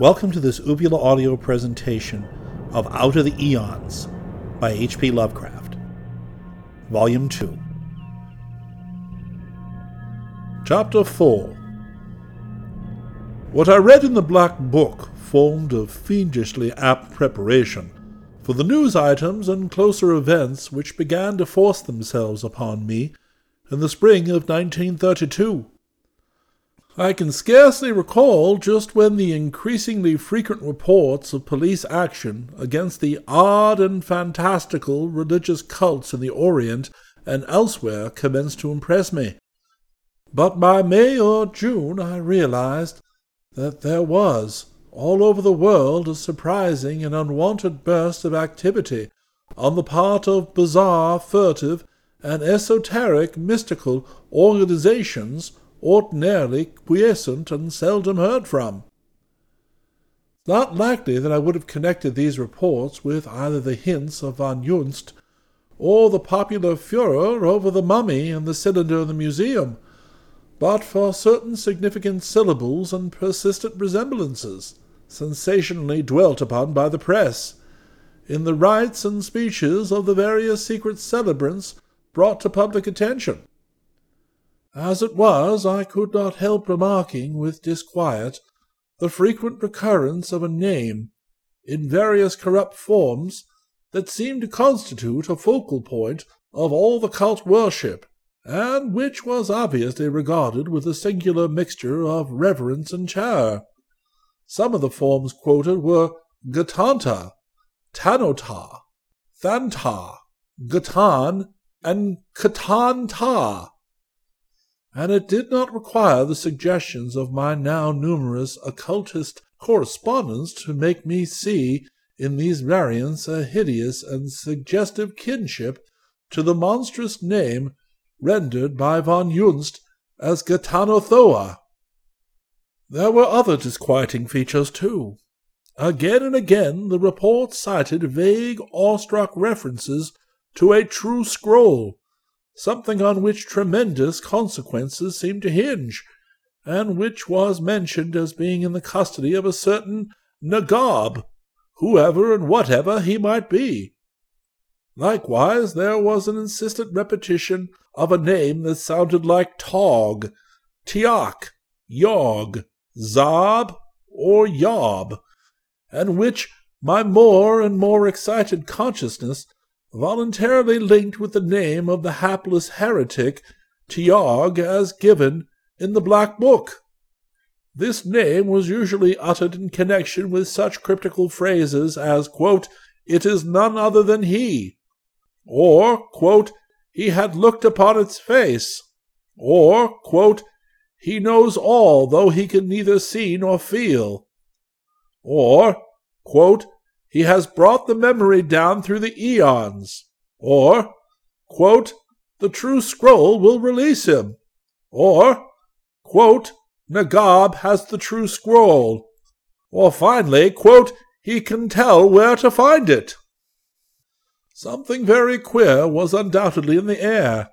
Welcome to this Ubula audio presentation of Out of the Aeons by H.P. Lovecraft, Volume 2. Chapter 4 What I read in the Black Book formed a fiendishly apt preparation for the news items and closer events which began to force themselves upon me in the spring of 1932. I can scarcely recall just when the increasingly frequent reports of police action against the odd and fantastical religious cults in the Orient and elsewhere commenced to impress me. But by May or June I realized that there was, all over the world, a surprising and unwonted burst of activity on the part of bizarre, furtive, and esoteric mystical organizations ordinarily quiescent and seldom heard from. Not likely that I would have connected these reports with either the hints of von Junzt or the popular furor over the mummy and the cylinder in the museum, but for certain significant syllables and persistent resemblances, sensationally dwelt upon by the press, in the rites and speeches of the various secret celebrants brought to public attention. As it was, I could not help remarking with disquiet the frequent recurrence of a name, in various corrupt forms, that seemed to constitute a focal point of all the cult worship, and which was obviously regarded with a singular mixture of reverence and terror. Some of the forms quoted were Gatanta, Tanota, Thanta, Gatan, and Katanta and it did not require the suggestions of my now numerous occultist correspondents to make me see in these variants a hideous and suggestive kinship to the monstrous name rendered by von Junzt as Ghatanothoa. There were other disquieting features, too. Again and again the report cited vague, awestruck references to a true scroll, something on which tremendous consequences seemed to hinge, and which was mentioned as being in the custody of a certain Nagob, whoever and whatever he might be. Likewise, there was an insistent repetition of a name that sounded like Tog, Tiak, Yog, Zob, or Yob, and which my more and more excited consciousness voluntarily linked with the name of the hapless heretic T'yog as given in the Black Book. This name was usually uttered in connection with such cryptical phrases as, quote, It is none other than he, or, quote, He had looked upon its face, or, quote, He knows all, though he can neither see nor feel, or, quote, he has brought the memory down through the eons. Or, quote, the true scroll will release him. Or, quote, Nagob has the true scroll. Or finally, quote, he can tell where to find it. Something very queer was undoubtedly in the air,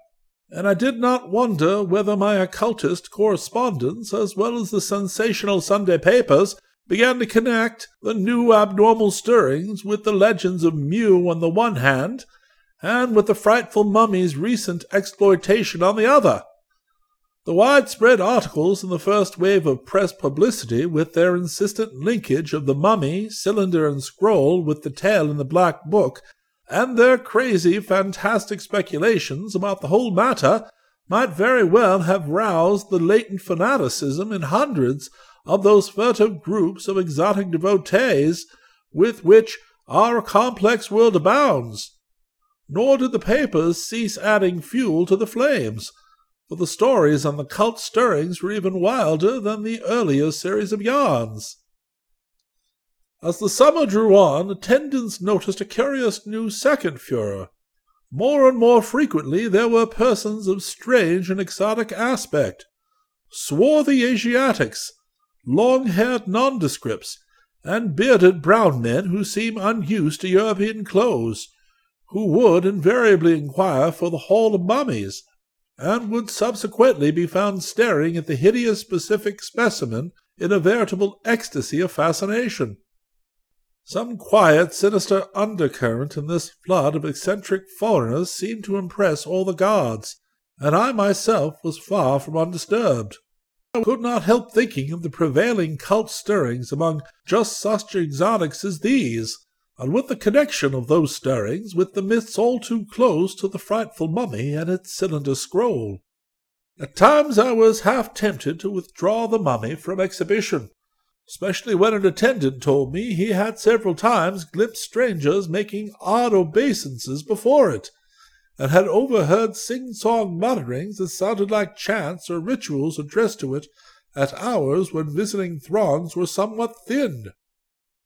and I did not wonder whether my occultist correspondents, as well as the sensational Sunday papers, began to connect the new abnormal stirrings with the legends of Mu on the one hand, and with the frightful mummy's recent exploitation on the other. The widespread articles in the first wave of press publicity, with their insistent linkage of the mummy, cylinder, and scroll with the tale in the Black Book, and their crazy, fantastic speculations about the whole matter, might very well have roused the latent fanaticism in hundreds of those furtive groups of exotic devotees with which our complex world abounds. Nor did the papers cease adding fuel to the flames, for the stories on the cult stirrings were even wilder than the earlier series of yarns. As the summer drew on, attendants noticed a curious new second furor. More and more frequently there were persons of strange and exotic aspect, swarthy Asiatics, long haired nondescripts, and bearded brown men who seem unused to European clothes, who would invariably inquire for the Hall of Mummies, and would subsequently be found staring at the hideous specific specimen in a veritable ecstasy of fascination. Some quiet, sinister undercurrent in this flood of eccentric foreigners seemed to impress all the guards, and I myself was far from undisturbed. Could not help thinking of the prevailing cult stirrings among just such exotics as these, and with the connection of those stirrings with the myths all too close to the frightful mummy and its cylinder scroll. At times I was half tempted to withdraw the mummy from exhibition, especially when an attendant told me he had several times glimpsed strangers making odd obeisances before it, and had overheard sing-song mutterings that sounded like chants or rituals addressed to it at hours when visiting throngs were somewhat thinned.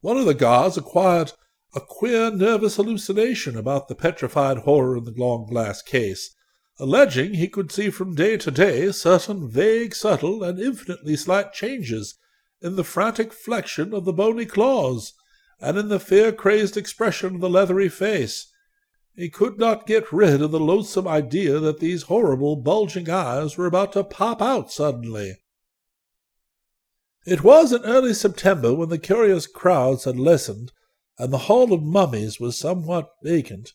One of the guards acquired a queer nervous hallucination about the petrified horror in the long glass case, alleging he could see from day to day certain vague, subtle, and infinitely slight changes in the frantic flexion of the bony claws, and in the fear-crazed expression of the leathery face. He could not get rid of the loathsome idea that these horrible bulging eyes were about to pop out suddenly. It was in early September when the curious crowds had lessened, and the Hall of Mummies was somewhat vacant,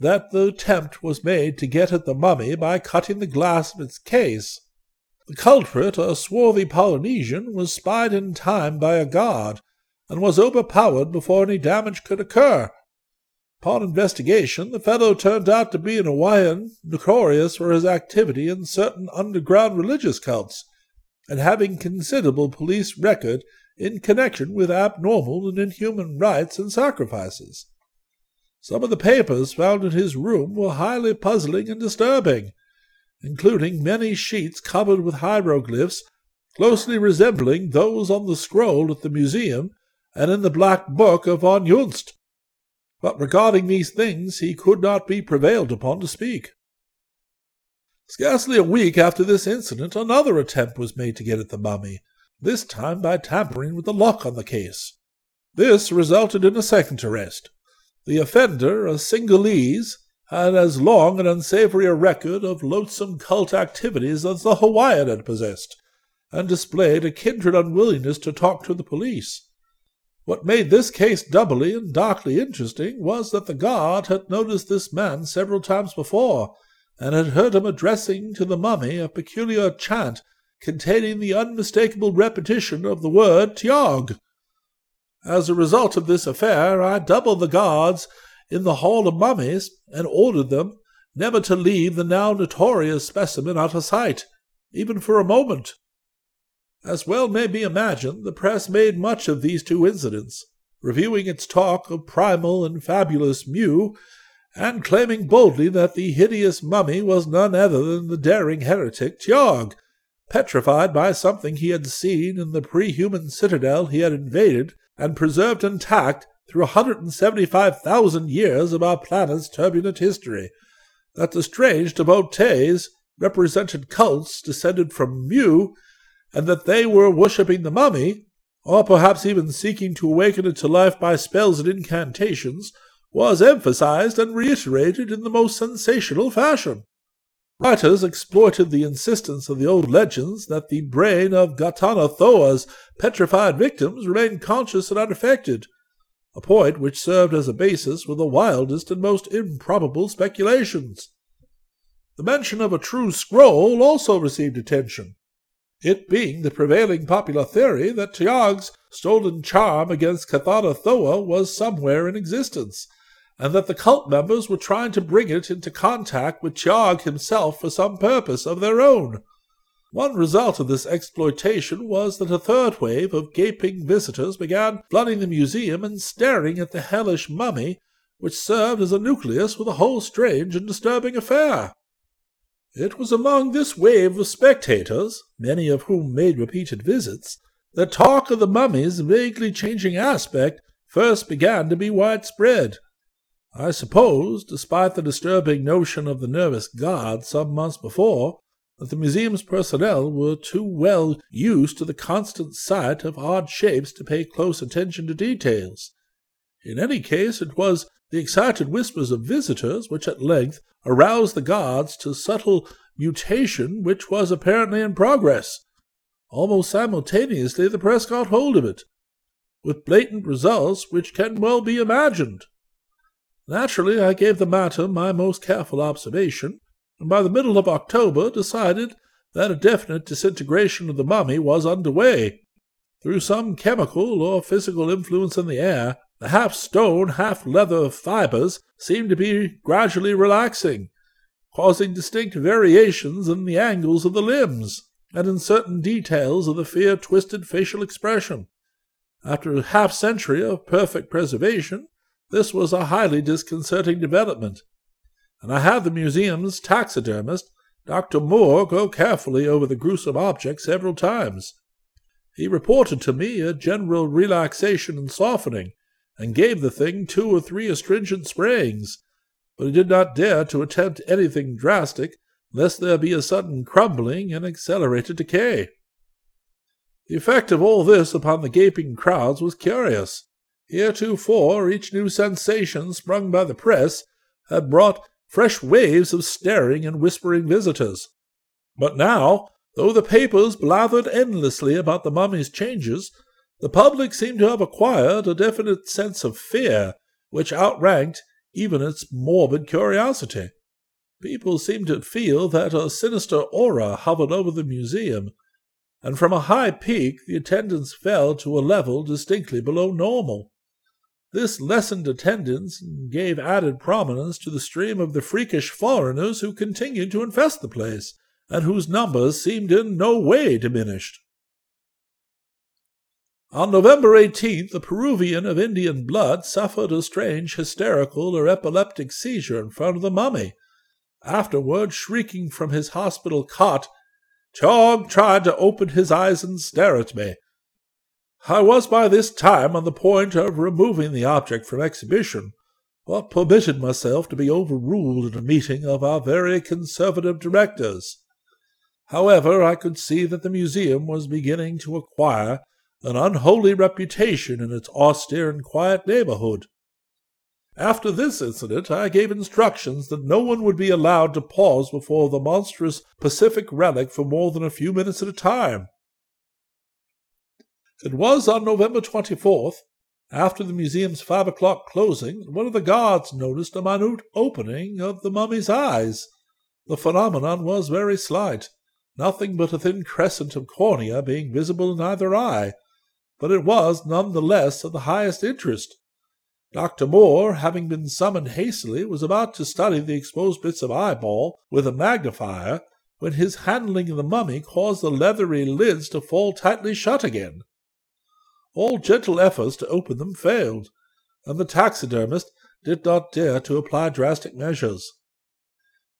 that the attempt was made to get at the mummy by cutting the glass of its case. The culprit, a swarthy Polynesian, was spied in time by a guard, and was overpowered before any damage could occur. Upon investigation, the fellow turned out to be an Hawaiian notorious for his activity in certain underground religious cults, and having considerable police record in connection with abnormal and inhuman rites and sacrifices. Some of the papers found in his room were highly puzzling and disturbing, including many sheets covered with hieroglyphs closely resembling those on the scroll at the museum and in the Black Book of von Junzt but regarding these things he could not be prevailed upon to speak. Scarcely a week after this incident, another attempt was made to get at the mummy, this time by tampering with the lock on the case. This resulted in a second arrest. The offender, a Singhalese, had as long and unsavory a record of loathsome cult activities as the Hawaiian had possessed, and displayed a kindred unwillingness to talk to the police. What made this case doubly and darkly interesting was that the guard had noticed this man several times before, and had heard him addressing to the mummy a peculiar chant containing the unmistakable repetition of the word T'yog. As a result of this affair, I doubled the guards in the Hall of Mummies and ordered them never to leave the now notorious specimen out of sight, even for a moment. As well may be imagined, the press made much of these two incidents, reviewing its talk of primal and fabulous Mu, and claiming boldly that the hideous mummy was none other than the daring heretic T'yog, petrified by something he had seen in the pre-human citadel he had invaded and preserved intact through a 175,000 years of our planet's turbulent history, that the strange devotees represented cults descended from Mu and that they were worshipping the mummy, or perhaps even seeking to awaken it to life by spells and incantations, was emphasized and reiterated in the most sensational fashion. Writers exploited the insistence of the old legends that the brain of Ghatanothoa's petrified victims remained conscious and unaffected, a point which served as a basis for the wildest and most improbable speculations. The mention of a true scroll also received attention it being the prevailing popular theory that T'yog's stolen charm against Thoa was somewhere in existence, and that the cult members were trying to bring it into contact with Tyog himself for some purpose of their own. One result of this exploitation was that a third wave of gaping visitors began flooding the museum and staring at the hellish mummy, which served as a nucleus for the whole strange and disturbing affair. It was among this wave of spectators, many of whom made repeated visits, that talk of the mummy's vaguely changing aspect first began to be widespread. I suppose, despite the disturbing notion of the nervous guard some months before, that the museum's personnel were too well used to the constant sight of odd shapes to pay close attention to details. In any case, it was the excited whispers of visitors which at length aroused the guards to subtle mutation which was apparently in progress. Almost simultaneously, the press got hold of it, with blatant results which can well be imagined. Naturally, I gave the matter my most careful observation, and by the middle of October decided that a definite disintegration of the mummy was under way. Through some chemical or physical influence in the air, the half stone, half leather fibers seemed to be gradually relaxing, causing distinct variations in the angles of the limbs and in certain details of the fear twisted facial expression. After a half century of perfect preservation, this was a highly disconcerting development, and I had the museum's taxidermist, Dr. Moore, go carefully over the gruesome object several times. He reported to me a general relaxation and softening, and gave the thing two or three astringent sprayings, but he did not dare to attempt anything drastic lest there be a sudden crumbling and accelerated decay. The effect of all this upon the gaping crowds was curious. Heretofore, each new sensation sprung by the press had brought fresh waves of staring and whispering visitors. But now, though the papers blathered endlessly about the mummy's changes, the public seemed to have acquired a definite sense of fear which outranked even its morbid curiosity. People seemed to feel that a sinister aura hovered over the museum, and from a high peak the attendance fell to a level distinctly below normal. This lessened attendance gave added prominence to the stream of the freakish foreigners who continued to infest the place, and whose numbers seemed in no way diminished. On November 18th, a Peruvian of Indian blood suffered a strange hysterical or epileptic seizure in front of the mummy. Afterward, shrieking from his hospital cot, T'yog tried to open his eyes and stare at me. I was by this time on the point of removing the object from exhibition, but permitted myself to be overruled in a meeting of our very conservative directors. However, I could see that the museum was beginning to acquire an unholy reputation in its austere and quiet neighborhood. After this incident, I gave instructions that no one would be allowed to pause before the monstrous Pacific relic for more than a few minutes at a time. It was on November 24th, after the museum's five o'clock closing, one of the guards noticed a minute opening of the mummy's eyes. The phenomenon was very slight, nothing but a thin crescent of cornea being visible in either eye, but it was none the less of the highest interest. Dr. Moore, having been summoned hastily, was about to study the exposed bits of eyeball with a magnifier when his handling of the mummy caused the leathery lids to fall tightly shut again. All gentle efforts to open them failed, and the taxidermist did not dare to apply drastic measures.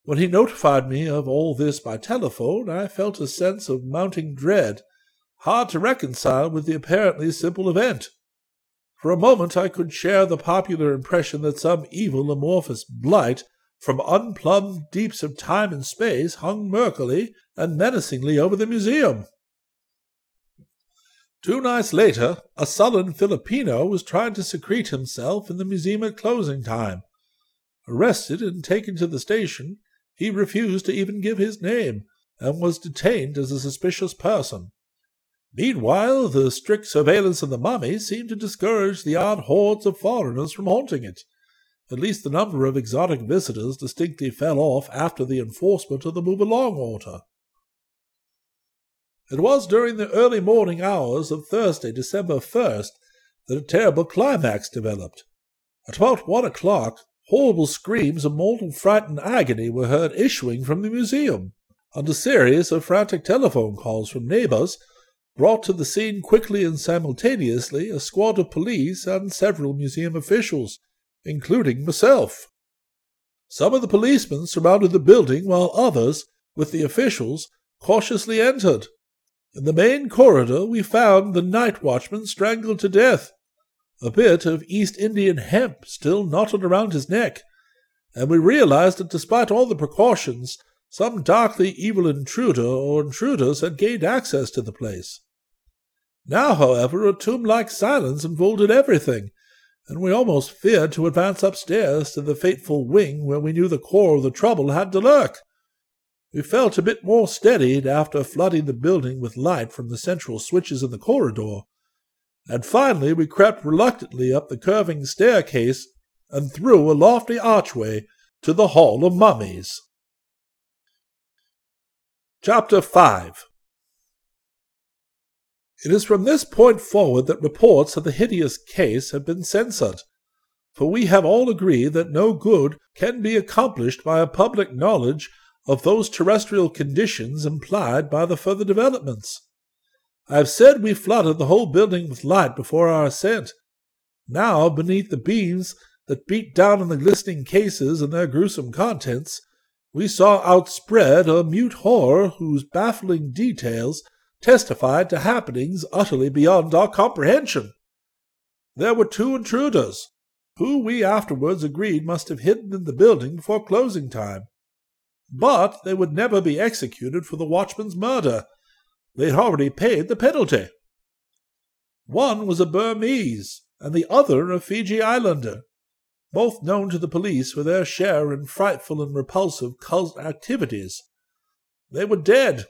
When he notified me of all this by telephone, I felt a sense of mounting dread, hard to reconcile with the apparently simple event. For a moment I could share the popular impression that some evil amorphous blight from unplumbed deeps of time and space hung murkily and menacingly over the museum. Two nights later, a sullen Filipino was trying to secrete himself in the museum at closing time. Arrested and taken to the station, he refused to even give his name, and was detained as a suspicious person. Meanwhile, the strict surveillance of the mummy seemed to discourage the odd hordes of foreigners from haunting it. At least the number of exotic visitors distinctly fell off after the enforcement of the move along order. It was during the early morning hours of Thursday, December 1st, that a terrible climax developed. At about one o'clock, horrible screams of mortal fright and agony were heard issuing from the museum, and a series of frantic telephone calls from neighbors brought to the scene quickly and simultaneously a squad of police and several museum officials, including myself. Some of the policemen surrounded the building, while others, with the officials, cautiously entered. In the main corridor, we found the night watchman strangled to death, a bit of East Indian hemp still knotted around his neck, and we realized that despite all the precautions, some darkly evil intruder or intruders had gained access to the place. Now, however, a tomb like silence enfolded everything, and we almost feared to advance upstairs to the fateful wing where we knew the core of the trouble had to lurk. We felt a bit more steadied after flooding the building with light from the central switches in the corridor, and finally we crept reluctantly up the curving staircase and through a lofty archway to the Hall of Mummies. Chapter 5 It is from this point forward that reports of the hideous case have been censored, for we have all agreed that no good can be accomplished by a public knowledge of those terrestrial conditions implied by the further developments. I have said we flooded the whole building with light before our ascent. Now, beneath the beams that beat down on the glistening cases and their gruesome contents, we saw outspread a mute horror whose baffling details testified to happenings utterly beyond our comprehension. There were two intruders, who we afterwards agreed must have hidden in the building before closing time. But they would never be executed for the watchman's murder. They had already paid the penalty. One was a Burmese, and the other a Fiji Islander, both known to the police for their share in frightful and repulsive cult activities. They were dead,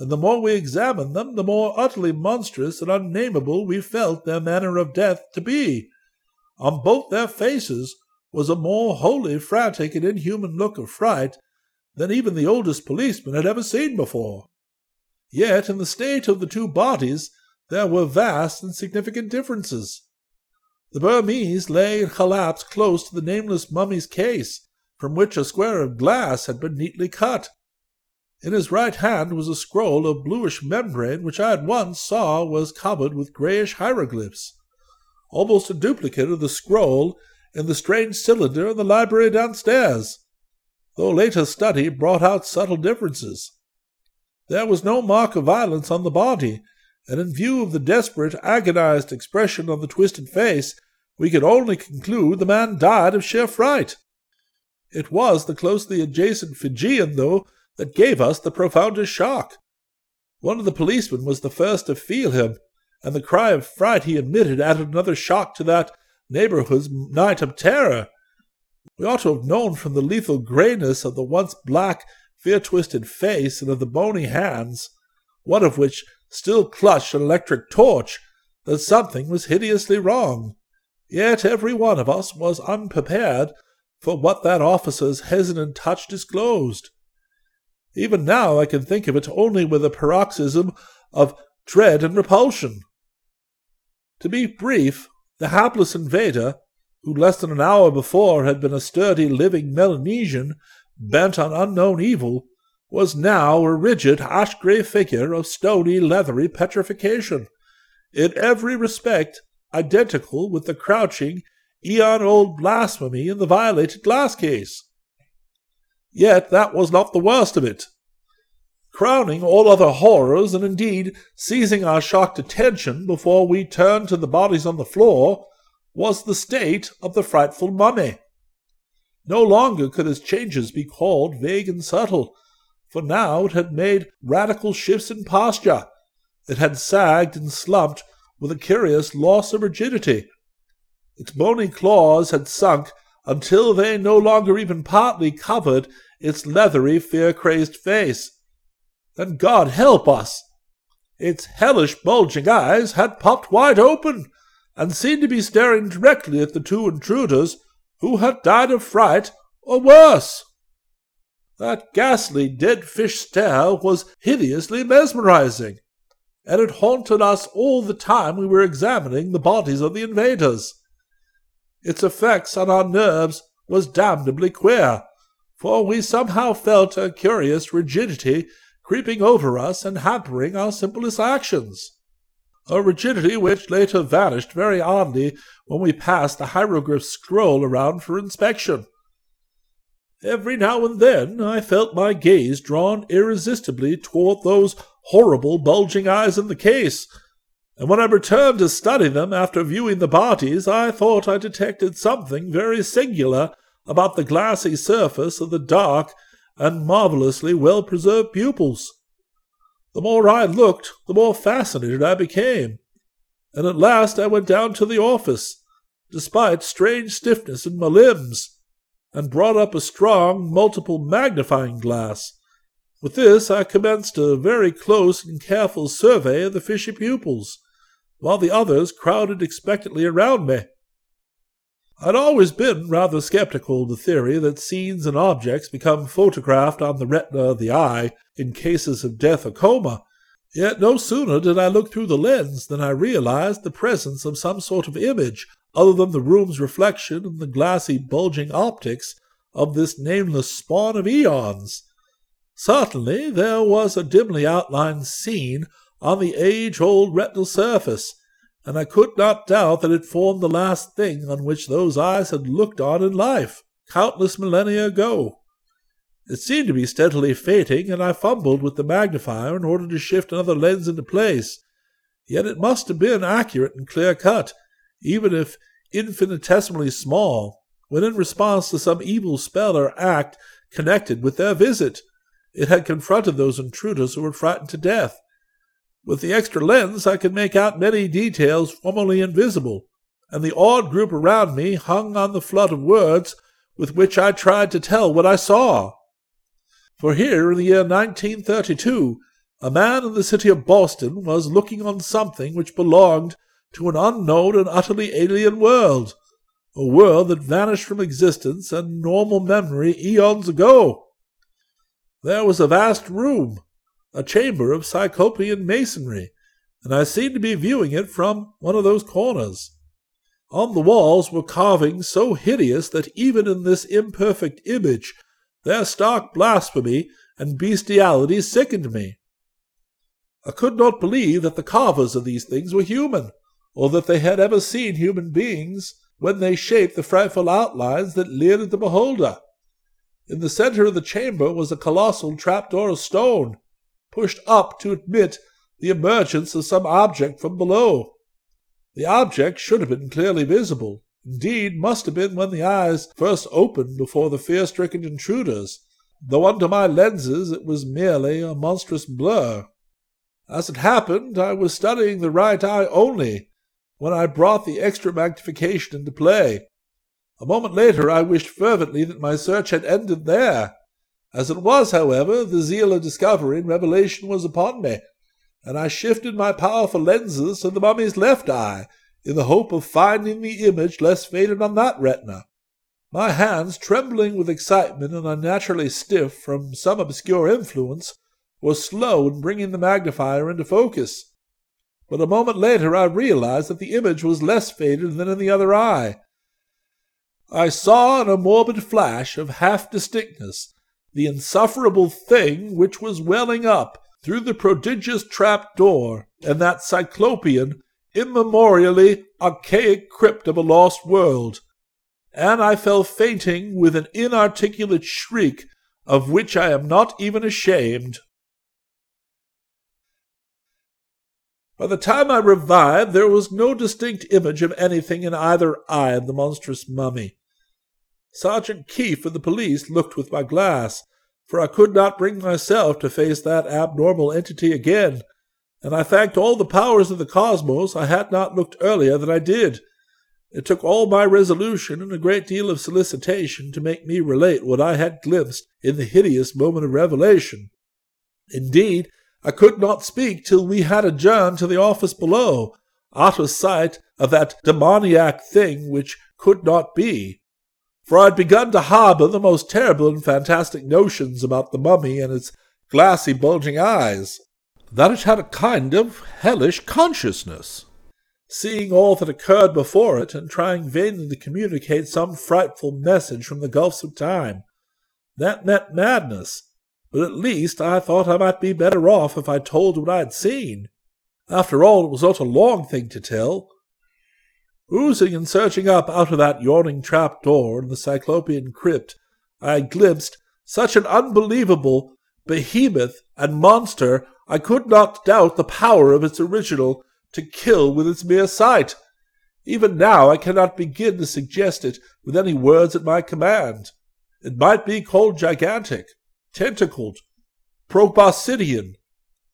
and the more we examined them, the more utterly monstrous and unnameable we felt their manner of death to be. On both their faces was a more wholly frantic and inhuman look of fright than even the oldest policeman had ever seen before. Yet in the state of the two bodies there were vast and significant differences. The Burmese lay in collapse close to the nameless mummy's case, from which a square of glass had been neatly cut. In his right hand was a scroll of bluish membrane which I at once saw was covered with grayish hieroglyphs almost a duplicate of the scroll in the strange cylinder in the library downstairs, though later study brought out subtle differences. There was no mark of violence on the body, and in view of the desperate, agonized expression on the twisted face, we could only conclude the man died of sheer fright. It was the closely adjacent Fijian, though, that gave us the profoundest shock. One of the policemen was the first to feel him, and the cry of fright he emitted added another shock to that neighborhood's night of terror. We ought to have known from the lethal grayness of the once black, fear twisted face and of the bony hands, one of which still clutched an electric torch, that something was hideously wrong. Yet every one of us was unprepared for what that officer's hesitant touch disclosed. Even now I can think of it only with a paroxysm of dread and repulsion. To be brief, the hapless invader, who less than an hour before had been a sturdy living Melanesian bent on unknown evil, was now a rigid ash gray figure of stony, leathery petrification, in every respect identical with the crouching, eon old blasphemy in the violated glass case. Yet that was not the worst of it. Crowning all other horrors, and indeed seizing our shocked attention before we turned to the bodies on the floor, was the state of the frightful mummy. No longer could its changes be called vague and subtle, for now it had made radical shifts in posture. It had sagged and slumped with a curious loss of rigidity. Its bony claws had sunk until they no longer even partly covered its leathery, fear crazed face then God help us! Its hellish bulging eyes had popped wide open, and seemed to be staring directly at the two intruders who had died of fright or worse. That ghastly dead fish stare was hideously mesmerizing, and it haunted us all the time we were examining the bodies of the invaders. Its effects on our nerves was damnably queer, for we somehow felt a curious rigidity creeping over us and hampering our simplest actions. A rigidity which later vanished very oddly when we passed the hieroglyph scroll around for inspection. Every now and then I felt my gaze drawn irresistibly toward those horrible bulging eyes in the case, and when I returned to study them after viewing the bodies, I thought I detected something very singular about the glassy surface of the dark and marvelously well preserved pupils. The more I looked, the more fascinated I became, and at last I went down to the office, despite strange stiffness in my limbs, and brought up a strong multiple magnifying glass, With this I commenced a very close and careful survey of the fishy pupils, while the others crowded expectantly around me. I'd always been rather skeptical of the theory that scenes and objects become photographed on the retina of the eye in cases of death or coma, yet no sooner did I look through the lens than I realized the presence of some sort of image other than the room's reflection and the glassy, bulging optics of this nameless spawn of eons. Certainly there was a dimly outlined scene on the age old retinal surface, and I could not doubt that it formed the last thing on which those eyes had looked on in life, countless millennia ago. It seemed to be steadily fading, and I fumbled with the magnifier in order to shift another lens into place. Yet it must have been accurate and clear cut, even if infinitesimally small, when in response to some evil spell or act connected with their visit, it had confronted those intruders who were frightened to death. With the extra lens, I could make out many details formerly invisible, and the awed group around me hung on the flood of words with which I tried to tell what I saw. For here, in the year 1932, a man in the city of Boston was looking on something which belonged to an unknown and utterly alien world, a world that vanished from existence and normal memory eons ago. There was a vast room, a chamber of Cyclopean masonry, and I seemed to be viewing it from one of those corners. On the walls were carvings so hideous that even in this imperfect image their stark blasphemy and bestiality sickened me. I could not believe that the carvers of these things were human, or that they had ever seen human beings when they shaped the frightful outlines that leered at the beholder. In the center of the chamber was a colossal trapdoor of stone, pushed up to admit the emergence of some object from below. The object should have been clearly visible, indeed, must have been when the eyes first opened before the fear stricken intruders, though under my lenses it was merely a monstrous blur. As it happened, I was studying the right eye only when I brought the extra magnification into play. A moment later I wished fervently that my search had ended there. As it was, however, the zeal of discovery and revelation was upon me, and I shifted my powerful lenses to the mummy's left eye, in the hope of finding the image less faded on that retina. My hands, trembling with excitement and unnaturally stiff from some obscure influence, were slow in bringing the magnifier into focus. But a moment later I realized that the image was less faded than in the other eye. I saw in a morbid flash of half distinctness the insufferable thing which was welling up through the prodigious trap door in that cyclopean, immemorially archaic crypt of a lost world, and I fell fainting with an inarticulate shriek of which I am not even ashamed. By the time I revived, there was no distinct image of anything in either eye of the monstrous mummy. Sergeant Keefe of the police looked with my glass, for I could not bring myself to face that abnormal entity again, and I thanked all the powers of the cosmos I had not looked earlier than I did. It took all my resolution and a great deal of solicitation to make me relate what I had glimpsed in the hideous moment of revelation. Indeed, I could not speak till we had adjourned to the office below, out of sight of that demoniac thing which could not be for I had begun to harbour the most terrible and fantastic notions about the mummy and its glassy, bulging eyes, that it had a kind of hellish consciousness. Seeing all that occurred before it, and trying vainly to communicate some frightful message from the gulfs of time, that meant madness, but at least I thought I might be better off if I told what I had seen. After all, it was not a long thing to tell, Oozing and surging up out of that yawning trap door in the Cyclopean crypt, I glimpsed such an unbelievable behemoth and monster I could not doubt the power of its original to kill with its mere sight. Even now I cannot begin to suggest it with any words at my command. It might be called gigantic, tentacled, proboscidean,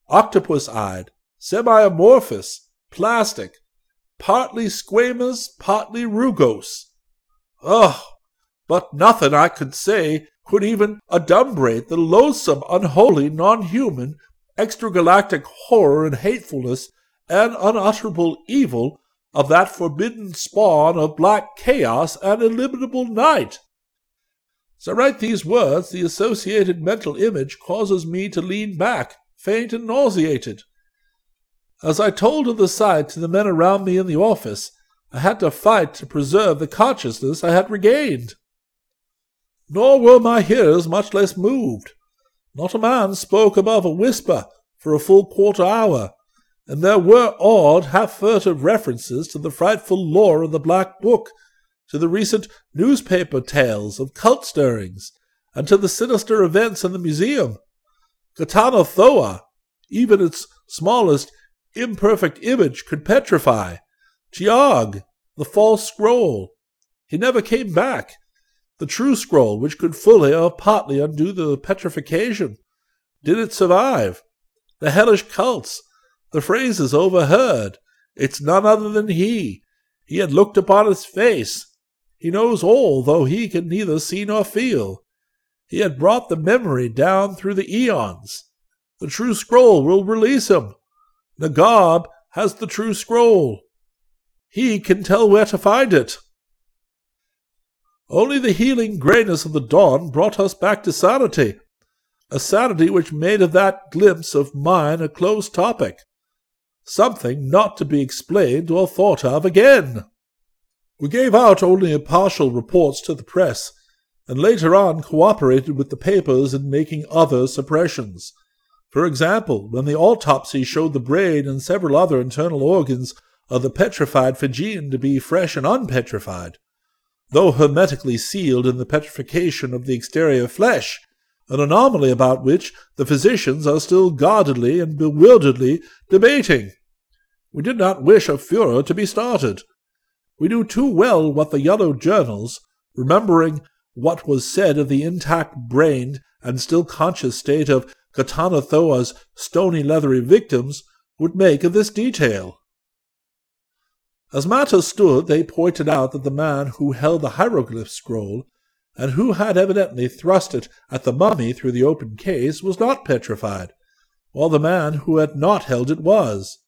octopus-eyed, semi-amorphous, plastic, partly squamous, partly rugose. Ugh! But nothing I could say could even adumbrate the loathsome, unholy, non human, extragalactic horror and hatefulness and unutterable evil of that forbidden spawn of black chaos and illimitable night. As I write these words, the associated mental image causes me to lean back, faint and nauseated. As I told of the sight to the men around me in the office, I had to fight to preserve the consciousness I had regained. Nor were my hearers much less moved. Not a man spoke above a whisper for a full quarter hour, and there were odd, half furtive references to the frightful lore of the Black Book, to the recent newspaper tales of cult stirrings, and to the sinister events in the museum. Ghatanothoa, even its smallest imperfect image, could petrify. T'yog, the false scroll. He never came back. The true scroll, which could fully or partly undo the petrification. Did it survive? The hellish cults, the phrases overheard. It's none other than he. He had looked upon his face. He knows all, though he can neither see nor feel. He had brought the memory down through the eons. The true scroll will release him. Nagob has the true scroll. He can tell where to find it. Only the healing grayness of the dawn brought us back to sanity, a sanity which made of that glimpse of mine a closed topic, something not to be explained or thought of again. We gave out only partial reports to the press, and later on cooperated with the papers in making other suppressions. For example, when the autopsy showed the brain and several other internal organs of the petrified Fijian to be fresh and unpetrified, though hermetically sealed in the petrification of the exterior flesh, an anomaly about which the physicians are still guardedly and bewilderedly debating. We did not wish a furor to be started. We knew too well what the yellow journals, remembering what was said of the intact brained and still conscious state of Ghatanothoa's stony leathery victims, would make of this detail. As matters stood, they pointed out that the man who held the hieroglyph scroll, and who had evidently thrust it at the mummy through the open case, was not petrified, while the man who had not held it was.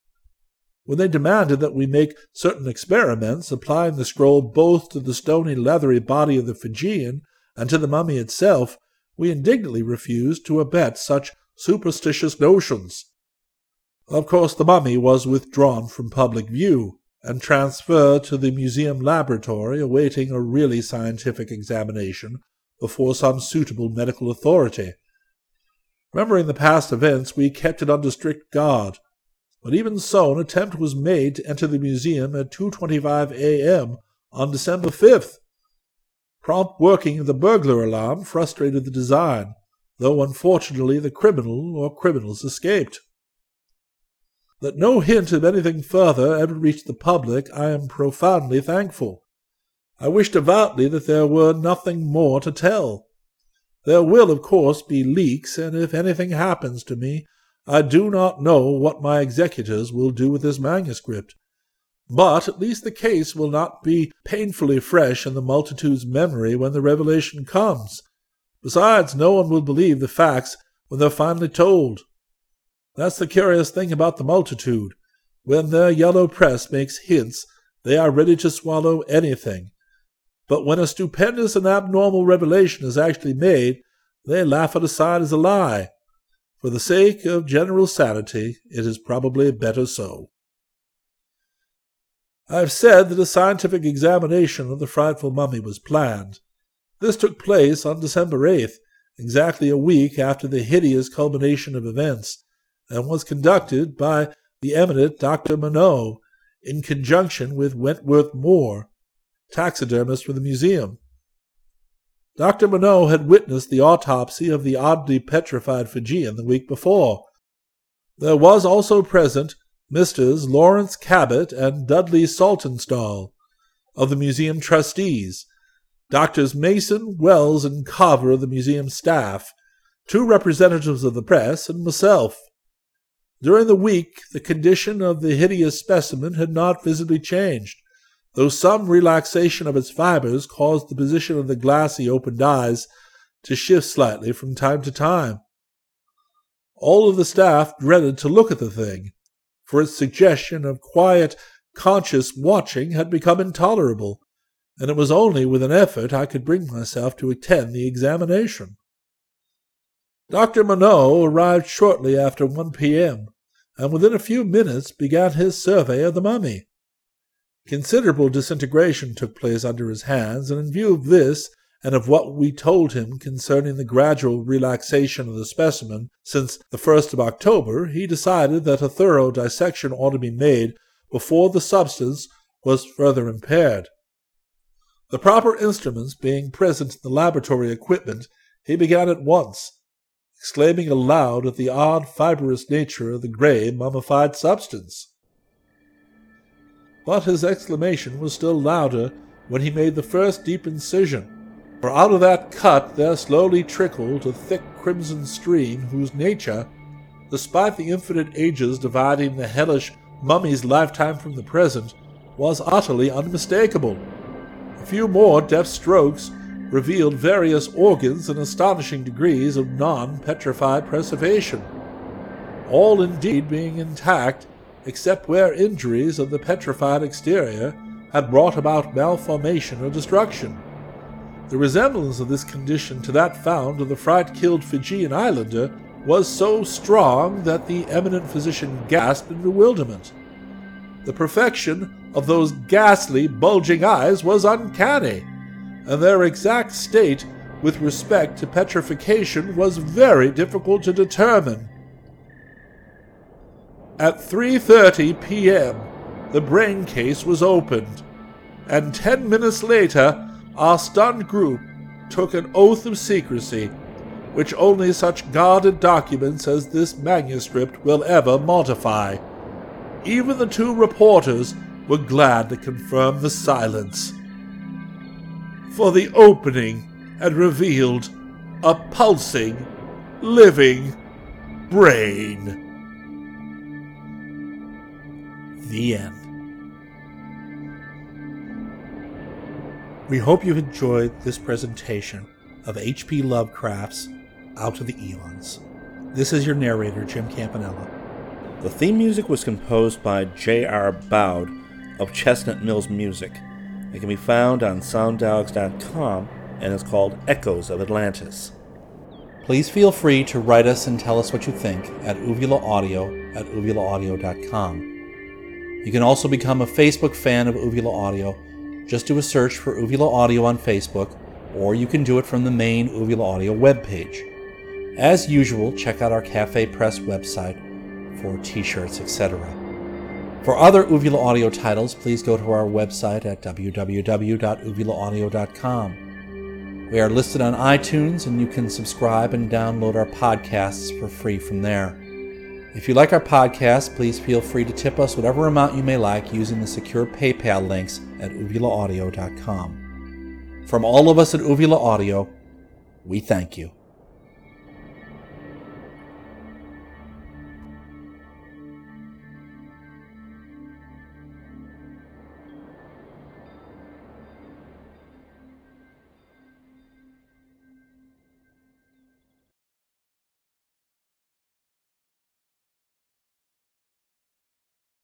When they demanded that we make certain experiments, applying the scroll both to the stony leathery body of the Fijian and to the mummy itself, we indignantly refused to abet such superstitious notions. Of course, the mummy was withdrawn from public view, and transferred to the museum laboratory awaiting a really scientific examination before some suitable medical authority. Remembering the past events, we kept it under strict guard, but even so an attempt was made to enter the museum at 2.25 a.m. on December 5th. Prompt working of the burglar alarm frustrated the design, though unfortunately the criminal or criminals escaped. That no hint of anything further ever reached the public, I am profoundly thankful. I wish devoutly that there were nothing more to tell. There will, of course, be leaks, and if anything happens to me, I do not know what my executors will do with this manuscript. But at least the case will not be painfully fresh in the multitude's memory when the revelation comes. Besides, no one will believe the facts when they're finally told. That's the curious thing about the multitude. When their yellow press makes hints, they are ready to swallow anything. But when a stupendous and abnormal revelation is actually made, they laugh it aside as a lie. For the sake of general sanity, it is probably better so. I have said that a scientific examination of the frightful mummy was planned. This took place on December 8th, exactly a week after the hideous culmination of events, and was conducted by the eminent Dr. Minot in conjunction with Wentworth Moore, taxidermist for the museum. Dr. Minot had witnessed the autopsy of the oddly petrified Fijian the week before. There was also present Misters Lawrence Cabot and Dudley Saltonstall of the museum trustees, Doctors Mason, Wells, and Carver of the museum staff, two representatives of the press, and myself. During the week, the condition of the hideous specimen had not visibly changed, though some relaxation of its fibers caused the position of the glassy opened eyes to shift slightly from time to time. All of the staff dreaded to look at the thing, for its suggestion of quiet, conscious watching had become intolerable, and it was only with an effort I could bring myself to attend the examination. Dr. Minot arrived shortly after 1 p.m., and within a few minutes began his survey of the mummy. Considerable disintegration took place under his hands, and in view of this, and of what we told him concerning the gradual relaxation of the specimen since the 1st of October, he decided that a thorough dissection ought to be made before the substance was further impaired. The proper instruments being present in the laboratory equipment, he began at once, exclaiming aloud at the odd fibrous nature of the gray mummified substance. But his exclamation was still louder when he made the first deep incision for out of that cut there slowly trickled a thick crimson stream whose nature, despite the infinite ages dividing the hellish mummy's lifetime from the present, was utterly unmistakable. A few more deft strokes revealed various organs in astonishing degrees of non petrified preservation, all indeed being intact except where injuries of the petrified exterior had brought about malformation or destruction. The resemblance of this condition to that found of the fright killed Fijian islander was so strong that the eminent physician gasped in bewilderment. The perfection of those ghastly, bulging eyes was uncanny, and their exact state with respect to petrification was very difficult to determine. At 3:30 p.m., the brain case was opened, and 10 minutes later, our stunned group took an oath of secrecy, which only such guarded documents as this manuscript will ever modify. Even the two reporters were glad to confirm the silence. For the opening had revealed a pulsing, living brain. The end. We hope you've enjoyed this presentation of H.P. Lovecraft's Out of the Aeons. This is your narrator, Jim Campanella. The theme music was composed by J.R. Bowd of Chestnut Mills Music. It can be found on sounddogs.com and is called Echoes of Atlantis. Please feel free to write us and tell us what you think at uvulaaudio at uvulaaudio.com. You can also become a Facebook fan of Uvula Audio just do a search for Uvula Audio on Facebook, or you can do it from the main Uvula Audio webpage. As usual, check out our Cafe Press website for t shirts, etc. For other Uvula Audio titles, please go to our website at www.uvulaaudio.com. We are listed on iTunes, and you can subscribe and download our podcasts for free from there. If you like our podcast, please feel free to tip us whatever amount you may like using the secure PayPal links at uvulaaudio.com. From all of us at Uvula Audio, we thank you.